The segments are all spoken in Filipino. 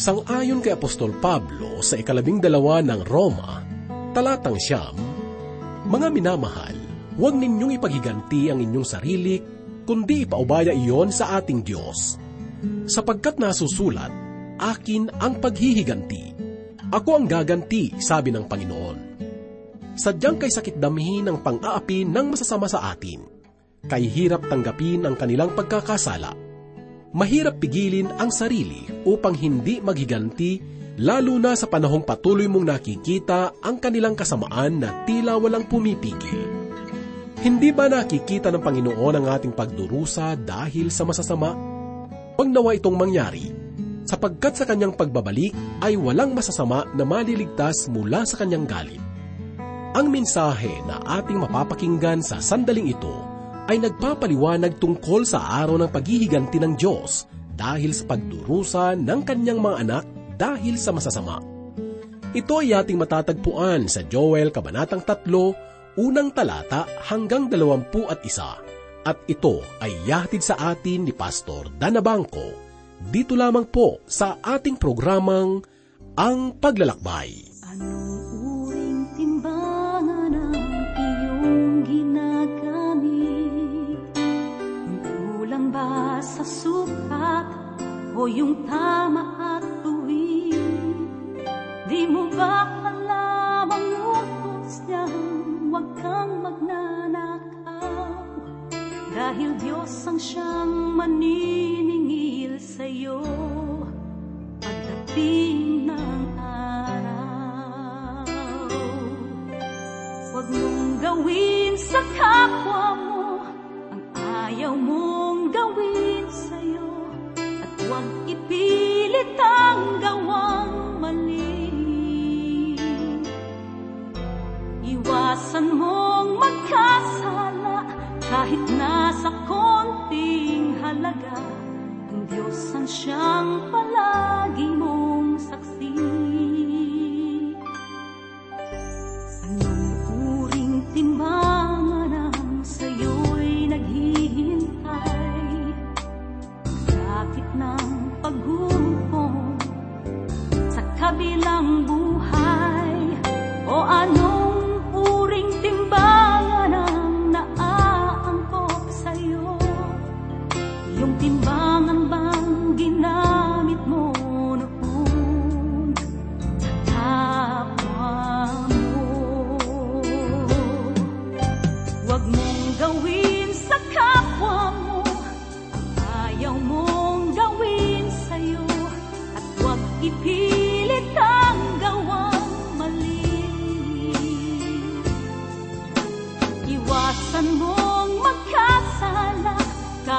Sang-ayon kay Apostol Pablo sa ikalabing dalawa ng Roma, talatang siyam, Mga minamahal, huwag ninyong ipaghiganti ang inyong sarili, kundi ipaubaya iyon sa ating Diyos. Sapagkat nasusulat, akin ang paghihiganti. Ako ang gaganti, sabi ng Panginoon. Sadyang kay sakit damhin ang pang-aapi ng masasama sa atin. Kay hirap tanggapin ang kanilang pagkakasala mahirap pigilin ang sarili upang hindi maghiganti lalo na sa panahong patuloy mong nakikita ang kanilang kasamaan na tila walang pumipigil. Hindi ba nakikita ng Panginoon ang ating pagdurusa dahil sa masasama? Huwag nawa itong mangyari, sapagkat sa kanyang pagbabalik ay walang masasama na maliligtas mula sa kanyang galit. Ang mensahe na ating mapapakinggan sa sandaling ito ay nagpapaliwanag tungkol sa araw ng paghihiganti ng Diyos dahil sa pagdurusa ng kanyang mga anak dahil sa masasama. Ito ay ating matatagpuan sa Joel Kabanatang 3, unang talata hanggang 21. At ito ay yahatid sa atin ni Pastor Danabangko dito lamang po sa ating programang Ang Paglalakbay. O yung tama at tuwid. Di mo ba alam ang utos niya, huwag kang magnanakaw. Dahil Diyos ang siyang maniningil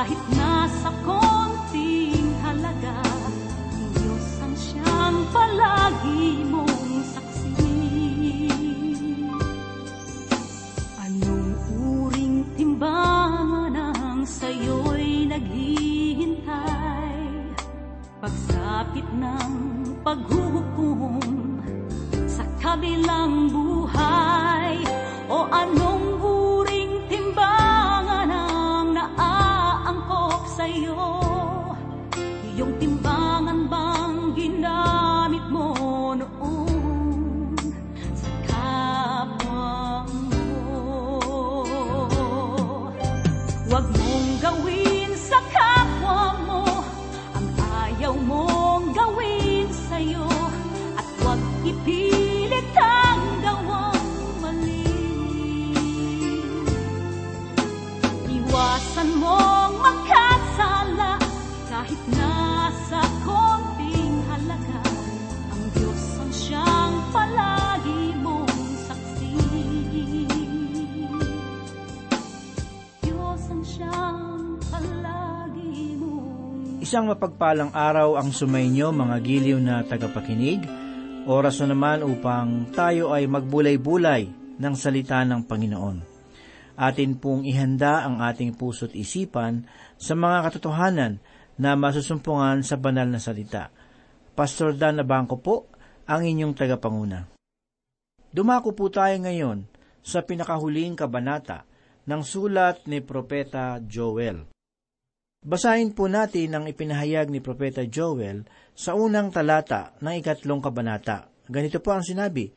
kahit nasa ipilit ang gawang mali. Iwasan mong magkasala kahit nasa konting halaga. Ang Diyos ang palagi mong saksi. Diyos ang palagi mong Isang mapagpalang araw ang sumainyo mga giliw na tagapakinig. Oras na naman upang tayo ay magbulay-bulay ng salita ng Panginoon. Atin pong ihanda ang ating puso't isipan sa mga katotohanan na masusumpungan sa banal na salita. Pastor Dan Abangco po, ang inyong tagapanguna. Dumako po tayo ngayon sa pinakahuling kabanata ng sulat ni Propeta Joel. Basahin po natin ang ipinahayag ni Propeta Joel sa unang talata ng ikatlong kabanata. Ganito po ang sinabi,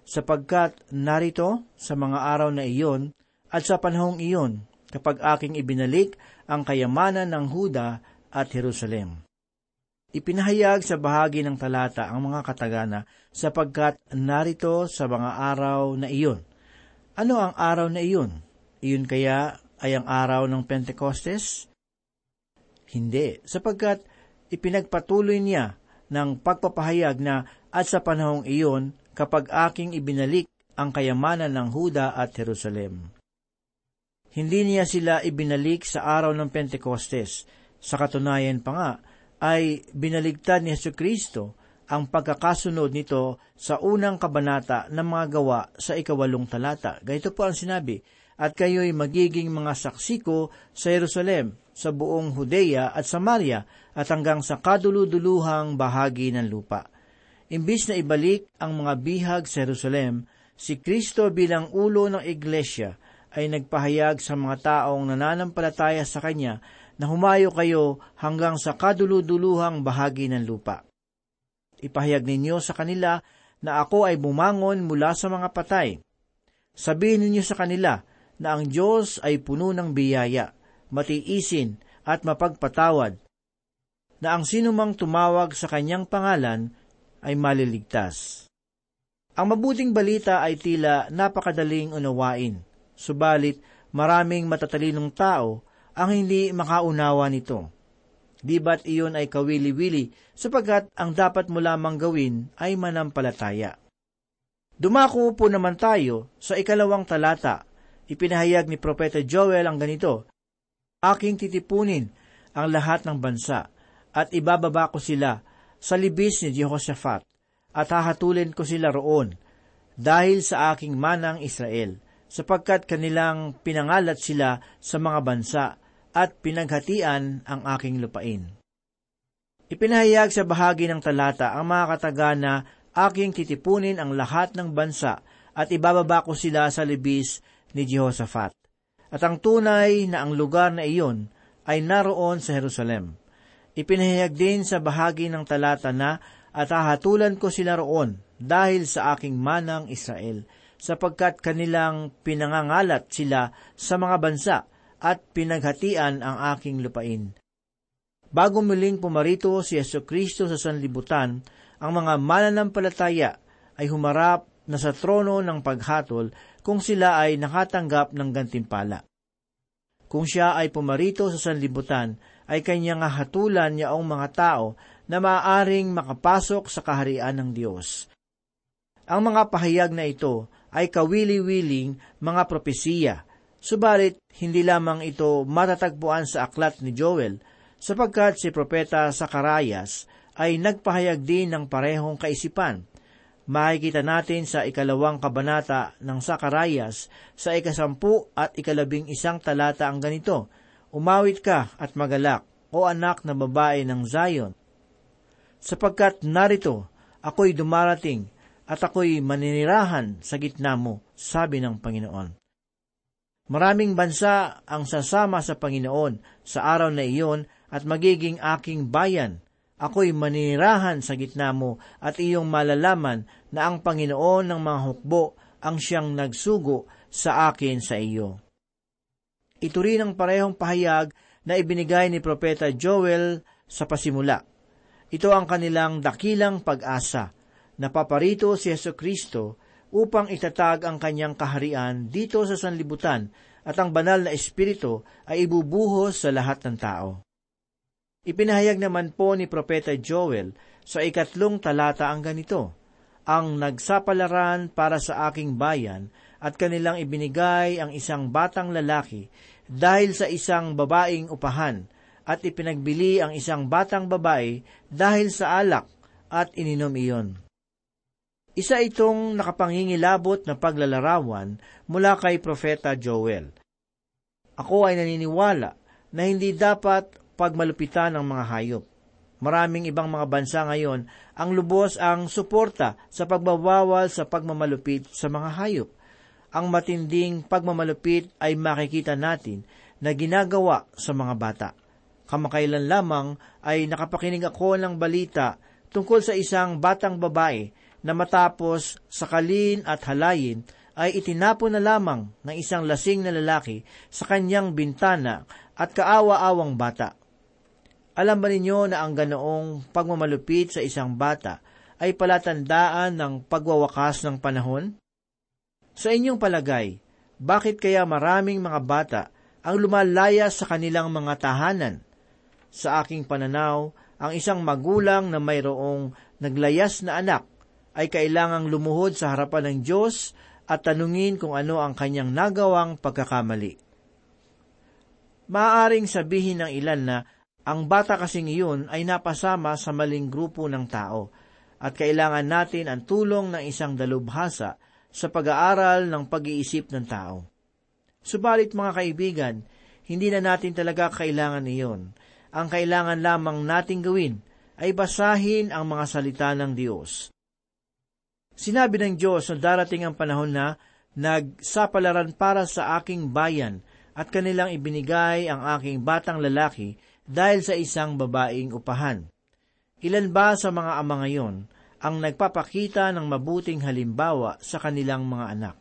Sapagkat narito sa mga araw na iyon at sa panahong iyon, kapag aking ibinalik ang kayamanan ng Huda at Jerusalem. Ipinahayag sa bahagi ng talata ang mga katagana sapagkat narito sa mga araw na iyon. Ano ang araw na iyon? Iyon kaya ay ang araw ng Pentecostes? Hindi, sapagkat ipinagpatuloy niya ng pagpapahayag na at sa panahong iyon kapag aking ibinalik ang kayamanan ng Huda at Jerusalem. Hindi niya sila ibinalik sa araw ng Pentecostes. Sa katunayan pa nga, ay binaligtad ni Yesu Kristo ang pagkakasunod nito sa unang kabanata ng mga gawa sa ikawalong talata. Ganito po ang sinabi, At kayo'y magiging mga saksi ko sa Jerusalem, sa buong Hudeya at Samaria, at hanggang sa kaduluduluhang bahagi ng lupa. Imbis na ibalik ang mga bihag sa Jerusalem, si Kristo bilang ulo ng iglesia ay nagpahayag sa mga taong nananampalataya sa Kanya na humayo kayo hanggang sa kaduluduluhang bahagi ng lupa. Ipahayag ninyo sa kanila na ako ay bumangon mula sa mga patay. Sabihin ninyo sa kanila na ang Diyos ay puno ng biyaya, matiisin at mapagpatawad, na ang sinumang tumawag sa kanyang pangalan ay maliligtas. Ang mabuting balita ay tila napakadaling unawain, subalit maraming matatalinong tao ang hindi makaunawa nito. Di ba't iyon ay kawili-wili sapagkat ang dapat mo lamang gawin ay manampalataya. Dumako po naman tayo sa ikalawang talata. Ipinahayag ni Propeta Joel ang ganito, Aking titipunin ang lahat ng bansa at ibababa ko sila sa libis ni Jehoshaphat at hahatulin ko sila roon dahil sa aking manang Israel sapagkat kanilang pinangalat sila sa mga bansa at pinaghatian ang aking lupain. Ipinahayag sa bahagi ng talata ang mga katagana aking titipunin ang lahat ng bansa at ibababa ko sila sa libis ni Jehoshaphat. At ang tunay na ang lugar na iyon ay naroon sa Jerusalem. Ipinahayag din sa bahagi ng talata na at hahatulan ko sila roon dahil sa aking manang Israel, sapagkat kanilang pinangangalat sila sa mga bansa at pinaghatian ang aking lupain. Bago muling pumarito si Yeso Kristo sa sanlibutan, ang mga mananampalataya ay humarap na sa trono ng paghatol kung sila ay nakatanggap ng gantimpala. Kung siya ay pumarito sa sanlibutan, ay kanyang hatulan niyaong mga tao na maaaring makapasok sa kaharian ng Diyos. Ang mga pahayag na ito ay kawili-wiling mga propesiya Subalit, hindi lamang ito matatagpuan sa aklat ni Joel, sapagkat si Propeta Sakarayas ay nagpahayag din ng parehong kaisipan. Makikita natin sa ikalawang kabanata ng Sakarayas sa ikasampu at ikalabing isang talata ang ganito, Umawit ka at magalak, o anak na babae ng Zion. Sapagkat narito, ako'y dumarating at ako'y maninirahan sa gitna mo, sabi ng Panginoon. Maraming bansa ang sasama sa Panginoon sa araw na iyon at magiging aking bayan. Ako'y maninirahan sa gitna mo at iyong malalaman na ang Panginoon ng mga hukbo ang siyang nagsugo sa akin sa iyo. Ito rin ang parehong pahayag na ibinigay ni Propeta Joel sa pasimula. Ito ang kanilang dakilang pag-asa. Napaparito si Yeso Kristo upang itatag ang kanyang kaharian dito sa sanlibutan at ang banal na espiritu ay ibubuhos sa lahat ng tao. Ipinahayag naman po ni Propeta Joel sa ikatlong talata ang ganito, Ang nagsapalaran para sa aking bayan at kanilang ibinigay ang isang batang lalaki dahil sa isang babaeng upahan at ipinagbili ang isang batang babae dahil sa alak at ininom iyon. Isa itong nakapangingilabot na paglalarawan mula kay Propeta Joel. Ako ay naniniwala na hindi dapat pagmalupitan ng mga hayop. Maraming ibang mga bansa ngayon ang lubos ang suporta sa pagbabawal sa pagmamalupit sa mga hayop. Ang matinding pagmamalupit ay makikita natin na ginagawa sa mga bata. Kamakailan lamang ay nakapakinig ako ng balita tungkol sa isang batang babae na matapos sakalin at halayin ay itinapon na lamang ng isang lasing na lalaki sa kanyang bintana at kaawa-awang bata. Alam ba ninyo na ang ganoong pagmamalupit sa isang bata ay palatandaan ng pagwawakas ng panahon? Sa inyong palagay, bakit kaya maraming mga bata ang lumalaya sa kanilang mga tahanan sa aking pananaw, ang isang magulang na mayroong naglayas na anak ay kailangang lumuhod sa harapan ng Diyos at tanungin kung ano ang kanyang nagawang pagkakamali. Maaaring sabihin ng ilan na ang bata kasing iyon ay napasama sa maling grupo ng tao at kailangan natin ang tulong ng isang dalubhasa sa pag-aaral ng pag-iisip ng tao. Subalit mga kaibigan, hindi na natin talaga kailangan iyon ang kailangan lamang nating gawin ay basahin ang mga salita ng Diyos. Sinabi ng Diyos na darating ang panahon na nagsapalaran para sa aking bayan at kanilang ibinigay ang aking batang lalaki dahil sa isang babaeng upahan. Ilan ba sa mga ama ngayon ang nagpapakita ng mabuting halimbawa sa kanilang mga anak?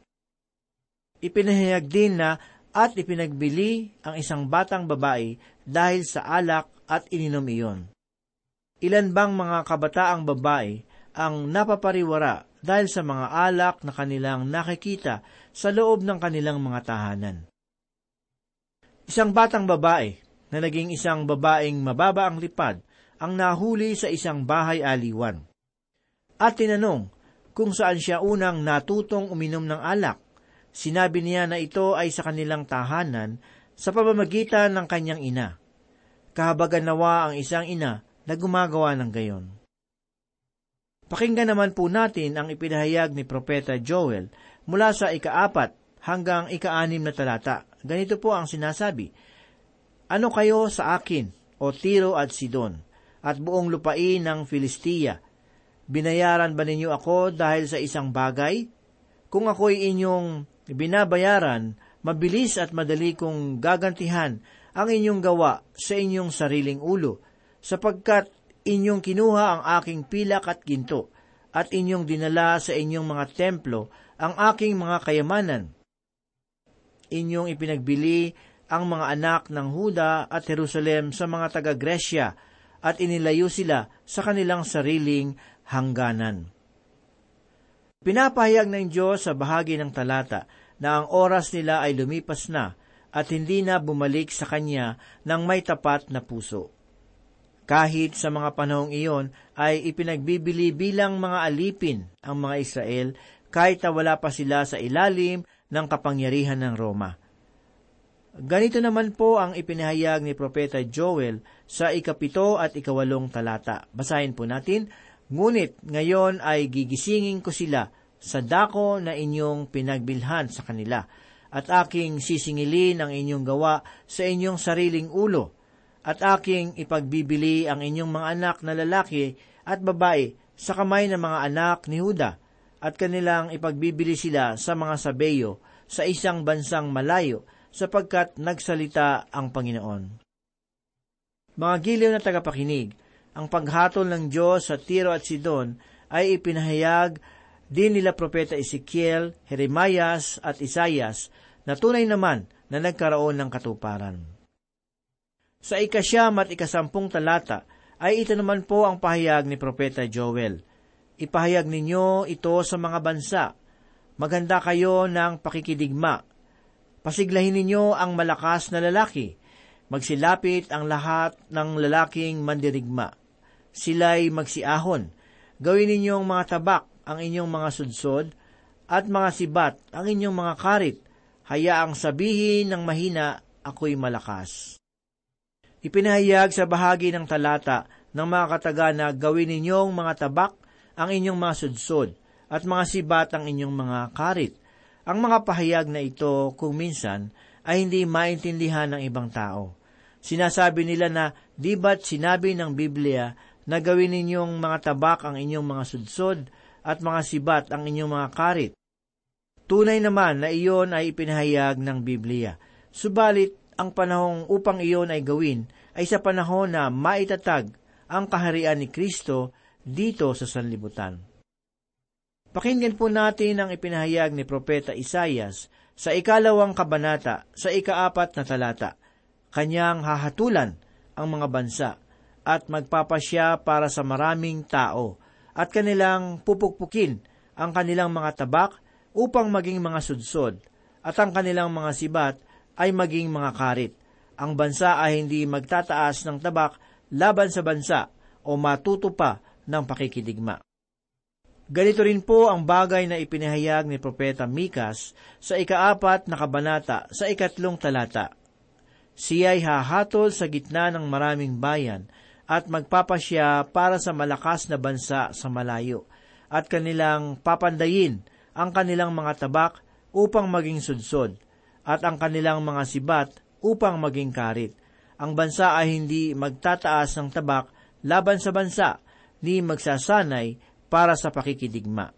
Ipinahayag din na at ipinagbili ang isang batang babae dahil sa alak at ininom iyon. Ilan bang mga kabataang babae ang napapariwara dahil sa mga alak na kanilang nakikita sa loob ng kanilang mga tahanan? Isang batang babae na naging isang babaeng mababa ang lipad ang nahuli sa isang bahay aliwan. At tinanong kung saan siya unang natutong uminom ng alak Sinabi niya na ito ay sa kanilang tahanan sa pamamagitan ng kanyang ina. Kahabagan nawa ang isang ina na gumagawa ng gayon. Pakinggan naman po natin ang ipinahayag ni Propeta Joel mula sa ikaapat hanggang ikaanim na talata. Ganito po ang sinasabi, Ano kayo sa akin, o Tiro at Sidon, at buong lupain ng Filistia? Binayaran ba ninyo ako dahil sa isang bagay? Kung ako'y inyong binabayaran, mabilis at madali kong gagantihan ang inyong gawa sa inyong sariling ulo, sapagkat inyong kinuha ang aking pilak at ginto, at inyong dinala sa inyong mga templo ang aking mga kayamanan. Inyong ipinagbili ang mga anak ng Huda at Jerusalem sa mga taga-Gresya, at inilayo sila sa kanilang sariling hangganan. Pinapahayag ng Diyos sa bahagi ng talata na ang oras nila ay lumipas na at hindi na bumalik sa Kanya ng may tapat na puso. Kahit sa mga panahong iyon ay ipinagbibili bilang mga alipin ang mga Israel kahit na wala pa sila sa ilalim ng kapangyarihan ng Roma. Ganito naman po ang ipinahayag ni Propeta Joel sa ikapito at ikawalong talata. Basahin po natin, Ngunit ngayon ay gigisingin ko sila sa dako na inyong pinagbilhan sa kanila, at aking sisingilin ang inyong gawa sa inyong sariling ulo, at aking ipagbibili ang inyong mga anak na lalaki at babae sa kamay ng mga anak ni Huda, at kanilang ipagbibili sila sa mga sabeyo sa isang bansang malayo, sapagkat nagsalita ang Panginoon. Mga giliw na tagapakinig, ang paghatol ng Diyos sa Tiro at Sidon ay ipinahayag din nila Propeta Ezekiel, Jeremias at Isayas na tunay naman na nagkaroon ng katuparan. Sa ikasyam at ikasampung talata ay ito naman po ang pahayag ni Propeta Joel. Ipahayag ninyo ito sa mga bansa. Maganda kayo ng pakikidigma. Pasiglahin ninyo ang malakas na lalaki. Magsilapit ang lahat ng lalaking mandirigma. Sila'y magsiahon. Gawin ninyong mga tabak ang inyong mga sudsod at mga sibat ang inyong mga karit, hayaang sabihin ng mahina, ako'y malakas. Ipinahayag sa bahagi ng talata ng mga kataga na gawin ninyong mga tabak ang inyong mga sudsod at mga sibat ang inyong mga karit. Ang mga pahayag na ito kung minsan ay hindi maintindihan ng ibang tao. Sinasabi nila na di ba't sinabi ng Biblia na gawin ninyong mga tabak ang inyong mga sudsod at mga sibat ang inyong mga karit. Tunay naman na iyon ay ipinahayag ng Biblia. Subalit, ang panahong upang iyon ay gawin ay sa panahon na maitatag ang kaharian ni Kristo dito sa sanlibutan. Pakinggan po natin ang ipinahayag ni Propeta Isayas sa ikalawang kabanata sa ikaapat na talata. Kanyang hahatulan ang mga bansa at magpapasya para sa maraming tao at kanilang pupukpukin ang kanilang mga tabak upang maging mga sudsod at ang kanilang mga sibat ay maging mga karit. Ang bansa ay hindi magtataas ng tabak laban sa bansa o matuto pa ng pakikidigma. Ganito rin po ang bagay na ipinahayag ni Propeta Mikas sa ikaapat na kabanata sa ikatlong talata. Siya'y hahatol sa gitna ng maraming bayan at magpapasya para sa malakas na bansa sa malayo at kanilang papandayin ang kanilang mga tabak upang maging sudsod at ang kanilang mga sibat upang maging karit. Ang bansa ay hindi magtataas ng tabak laban sa bansa ni magsasanay para sa pakikidigma.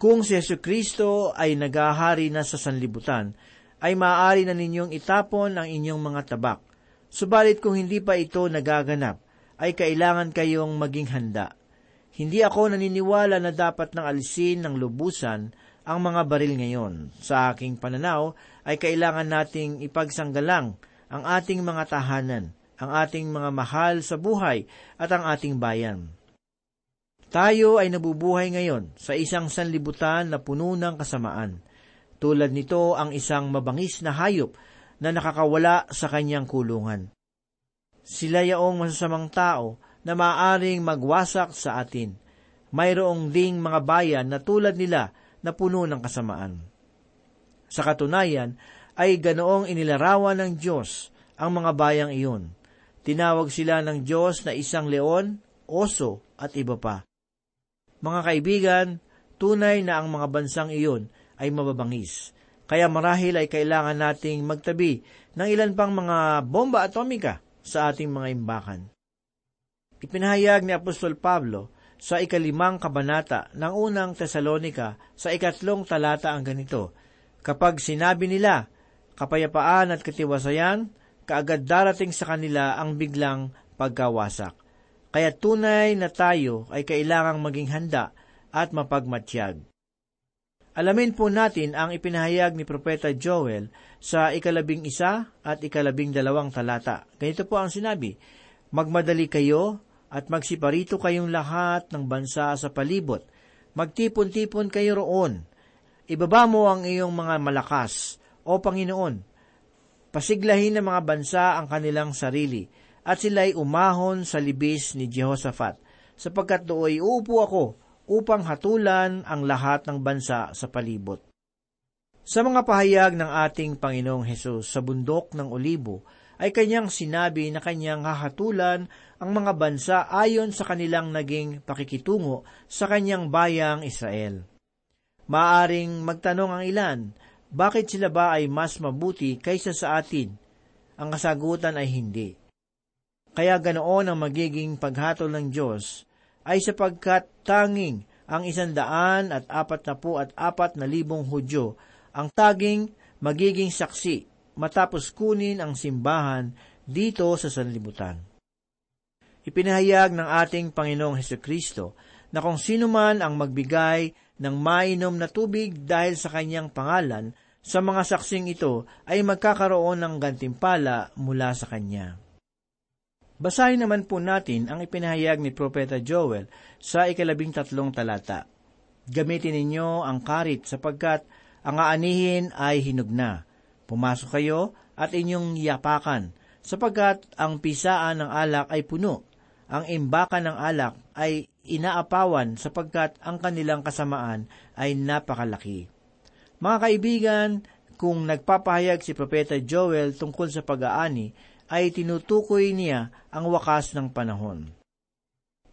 Kung si Yesu Kristo ay nagahari na sa sanlibutan, ay maaari na ninyong itapon ang inyong mga tabak. Subalit kung hindi pa ito nagaganap, ay kailangan kayong maging handa. Hindi ako naniniwala na dapat nang alisin ng lubusan ang mga baril ngayon. Sa aking pananaw, ay kailangan nating ipagsanggalang ang ating mga tahanan, ang ating mga mahal sa buhay at ang ating bayan. Tayo ay nabubuhay ngayon sa isang sanlibutan na puno ng kasamaan. Tulad nito ang isang mabangis na hayop na nakakawala sa kanyang kulungan. Sila yaong masasamang tao na maaring magwasak sa atin. Mayroong ding mga bayan na tulad nila na puno ng kasamaan. Sa katunayan, ay ganoong inilarawan ng Diyos ang mga bayang iyon. Tinawag sila ng Diyos na isang leon, oso, at iba pa. Mga kaibigan, tunay na ang mga bansang iyon ay mababangis. Kaya marahil ay kailangan nating magtabi ng ilan pang mga bomba atomika sa ating mga imbakan. Ipinahayag ni Apostol Pablo sa ikalimang kabanata ng unang Tesalonika sa ikatlong talata ang ganito, Kapag sinabi nila, kapayapaan at katiwasayan, kaagad darating sa kanila ang biglang pagkawasak. Kaya tunay na tayo ay kailangang maging handa at mapagmatyag. Alamin po natin ang ipinahayag ni Propeta Joel sa ikalabing isa at ikalabing dalawang talata. Ganito po ang sinabi, Magmadali kayo at magsiparito kayong lahat ng bansa sa palibot. Magtipon-tipon kayo roon. Ibaba mo ang iyong mga malakas, o Panginoon. Pasiglahin ng mga bansa ang kanilang sarili at sila'y umahon sa libis ni Jehoshaphat, sapagkat dooy uupo ako upang hatulan ang lahat ng bansa sa palibot. Sa mga pahayag ng ating Panginoong Hesus sa bundok ng Olibo, ay kanyang sinabi na kanyang hahatulan ang mga bansa ayon sa kanilang naging pakikitungo sa kanyang bayang Israel. Maaring magtanong ang ilan, bakit sila ba ay mas mabuti kaysa sa atin? Ang kasagutan ay hindi. Kaya ganoon ang magiging paghatol ng Diyos ay sapagkat tanging ang isandaan at apat na po at apat na libong Hudyo ang taging magiging saksi matapos kunin ang simbahan dito sa sanlibutan. Ipinahayag ng ating Panginoong Heso Kristo na kung sino man ang magbigay ng mainom na tubig dahil sa kanyang pangalan, sa mga saksing ito ay magkakaroon ng gantimpala mula sa kanya. Basahin naman po natin ang ipinahayag ni Propeta Joel sa ikalabing tatlong talata. Gamitin ninyo ang karit sapagkat ang aanihin ay hinog na. Pumasok kayo at inyong yapakan, sapagkat ang pisaan ng alak ay puno. Ang imbakan ng alak ay inaapawan sapagkat ang kanilang kasamaan ay napakalaki. Mga kaibigan, kung nagpapahayag si Propeta Joel tungkol sa pag-aani, ay tinutukoy niya ang wakas ng panahon.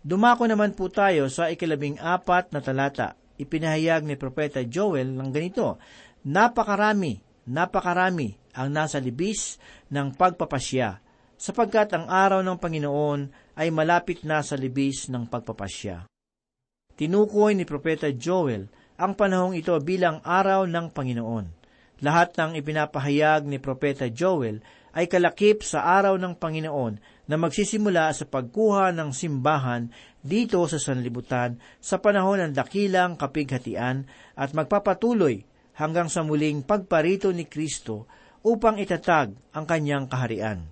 Dumako naman po tayo sa ikalabing apat na talata. Ipinahayag ni Propeta Joel ng ganito, Napakarami, napakarami ang nasa libis ng pagpapasya, sapagkat ang araw ng Panginoon ay malapit na sa libis ng pagpapasya. Tinukoy ni Propeta Joel ang panahong ito bilang araw ng Panginoon. Lahat ng ipinapahayag ni Propeta Joel ay kalakip sa araw ng Panginoon na magsisimula sa pagkuha ng simbahan dito sa sanlibutan sa panahon ng dakilang kapighatian at magpapatuloy hanggang sa muling pagparito ni Kristo upang itatag ang kanyang kaharian.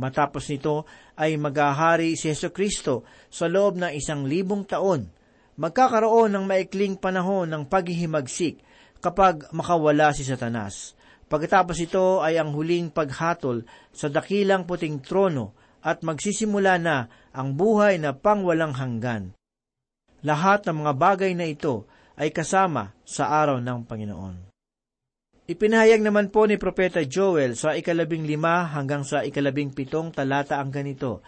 Matapos nito ay maghahari si Yeso Kristo sa loob ng isang libong taon. Magkakaroon ng maikling panahon ng paghihimagsik kapag makawala si Satanas. Pagkatapos ito ay ang huling paghatol sa dakilang puting trono at magsisimula na ang buhay na pangwalang hanggan. Lahat ng mga bagay na ito ay kasama sa araw ng Panginoon. Ipinahayag naman po ni Propeta Joel sa ikalabing lima hanggang sa ikalabing pitong talata ang ganito.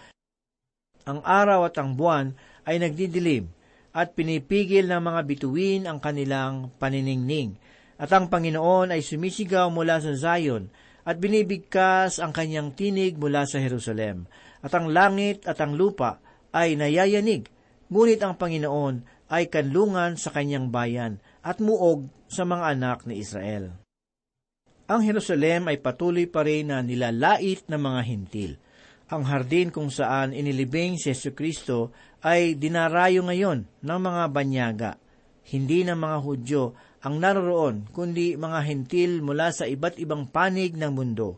Ang araw at ang buwan ay nagdidilim at pinipigil ng mga bituin ang kanilang paniningning. At ang Panginoon ay sumisigaw mula sa Zion at binibigkas ang kanyang tinig mula sa Jerusalem. At ang langit at ang lupa ay nayayanig, ngunit ang Panginoon ay kanlungan sa kanyang bayan at muog sa mga anak ni Israel ang Jerusalem ay patuloy pa rin na nilalait ng mga hintil. Ang hardin kung saan inilibing si Yesu Kristo ay dinarayo ngayon ng mga banyaga, hindi ng mga Hudyo ang naroroon, kundi mga hintil mula sa iba't ibang panig ng mundo.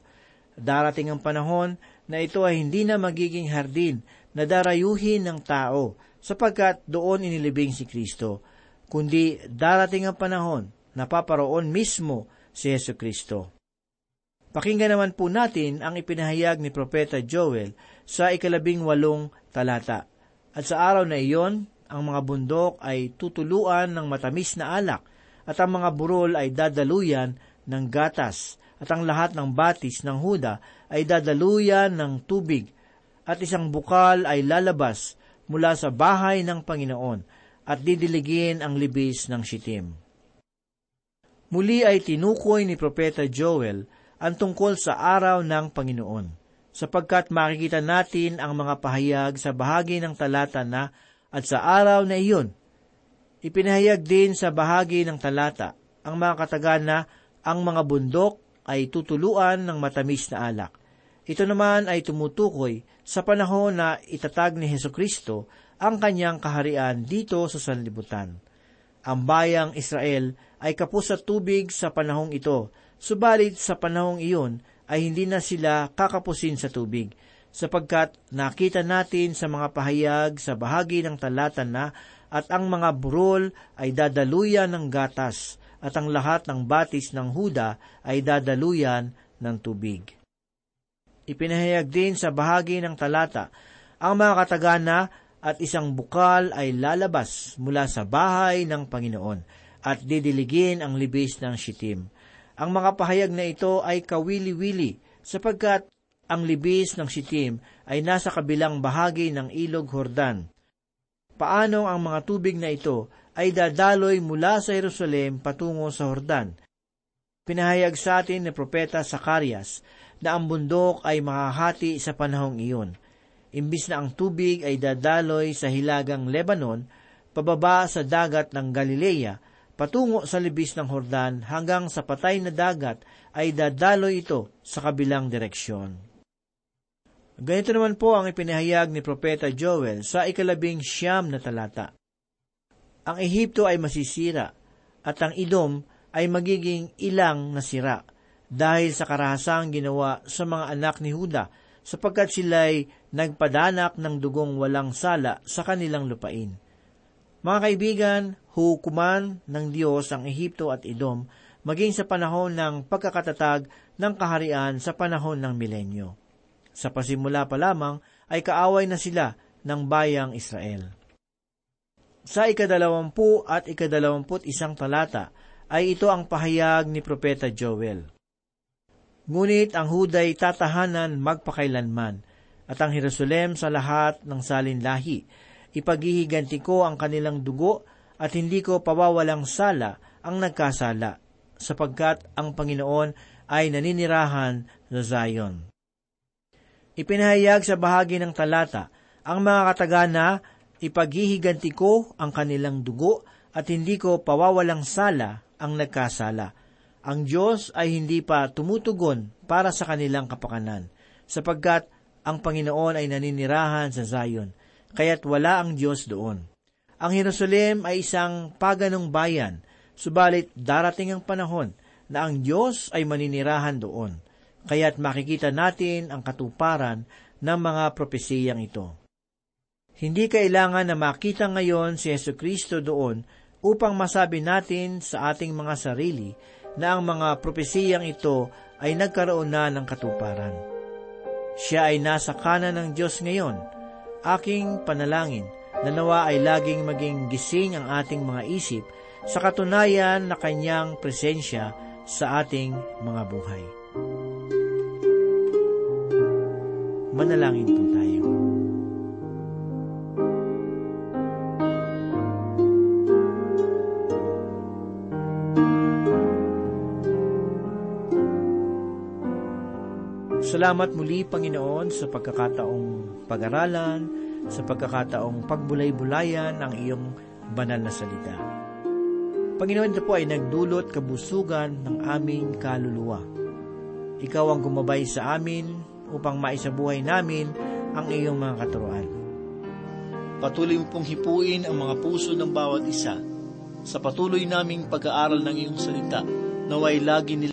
Darating ang panahon na ito ay hindi na magiging hardin na darayuhin ng tao sapagkat doon inilibing si Kristo, kundi darating ang panahon na paparoon mismo si Yesu Kristo. Pakinggan naman po natin ang ipinahayag ni Propeta Joel sa ikalabing walong talata. At sa araw na iyon, ang mga bundok ay tutuluan ng matamis na alak, at ang mga burol ay dadaluyan ng gatas, at ang lahat ng batis ng Huda ay dadaluyan ng tubig, at isang bukal ay lalabas mula sa bahay ng Panginoon, at didiligin ang libis ng shitim. Muli ay tinukoy ni Propeta Joel ang tungkol sa araw ng Panginoon, sapagkat makikita natin ang mga pahayag sa bahagi ng talata na at sa araw na iyon. Ipinahayag din sa bahagi ng talata ang mga katagan na ang mga bundok ay tutuluan ng matamis na alak. Ito naman ay tumutukoy sa panahon na itatag ni Heso Kristo ang kanyang kaharian dito sa sanlibutan. Ang bayang Israel ay kapos sa tubig sa panahong ito, subalit sa panahong iyon ay hindi na sila kakapusin sa tubig, sapagkat nakita natin sa mga pahayag sa bahagi ng talata na at ang mga burol ay dadaluyan ng gatas, at ang lahat ng batis ng Huda ay dadaluyan ng tubig. Ipinahayag din sa bahagi ng talata ang mga katagana at isang bukal ay lalabas mula sa bahay ng Panginoon at didiligin ang libis ng shitim. Ang mga pahayag na ito ay kawili-wili sapagkat ang libis ng shitim ay nasa kabilang bahagi ng ilog Hordan. Paano ang mga tubig na ito ay dadaloy mula sa Jerusalem patungo sa Hordan? Pinahayag sa atin ni Propeta Sakarias na ang bundok ay makahati sa panahong iyon. Imbis na ang tubig ay dadaloy sa hilagang Lebanon, pababa sa dagat ng Galilea, patungo sa libis ng Hordan hanggang sa patay na dagat ay dadaloy ito sa kabilang direksyon. Ganito naman po ang ipinahayag ni Propeta Joel sa ikalabing siyam na talata. Ang Ehipto ay masisira at ang Idom ay magiging ilang na sira dahil sa karahasang ginawa sa mga anak ni Huda sapagkat sila'y nagpadanak ng dugong walang sala sa kanilang lupain. Mga kaibigan, hukuman ng Diyos ang Ehipto at Edom maging sa panahon ng pagkakatatag ng kaharian sa panahon ng milenyo. Sa pasimula pa lamang ay kaaway na sila ng bayang Israel. Sa ikadalawampu at ikadalawamput isang talata ay ito ang pahayag ni Propeta Joel. Ngunit ang Huday tatahanan magpakailanman, at ang Jerusalem sa lahat ng salinlahi. Ipaghihiganti ko ang kanilang dugo at hindi ko pawawalang sala ang nagkasala, sapagkat ang Panginoon ay naninirahan sa Zion. Ipinahayag sa bahagi ng talata ang mga katagana, ipaghihiganti ko ang kanilang dugo at hindi ko pawawalang sala ang nagkasala. ang Diyos ay hindi pa tumutugon para sa kanilang kapakanan, sapagkat ang Panginoon ay naninirahan sa Zion, kaya't wala ang Diyos doon. Ang Jerusalem ay isang paganong bayan, subalit darating ang panahon na ang Diyos ay maninirahan doon, kaya't makikita natin ang katuparan ng mga propesiyang ito. Hindi kailangan na makita ngayon si Yesu Kristo doon upang masabi natin sa ating mga sarili na ang mga propesiyang ito ay nagkaroon na ng katuparan. Siya ay nasa kanan ng Diyos ngayon. Aking panalangin na nawa ay laging maging gising ang ating mga isip sa katunayan na kanyang presensya sa ating mga buhay. Manalangin po tayo. Salamat muli, Panginoon, sa pagkakataong pag-aralan, sa pagkakataong pagbulay-bulayan ang iyong banal na salita. Panginoon, ito po ay nagdulot kabusugan ng aming kaluluwa. Ikaw ang gumabay sa amin upang maisabuhay namin ang iyong mga katuruan. Patuloy mo pong hipuin ang mga puso ng bawat isa sa patuloy naming pag-aaral ng iyong salita naway lagi nila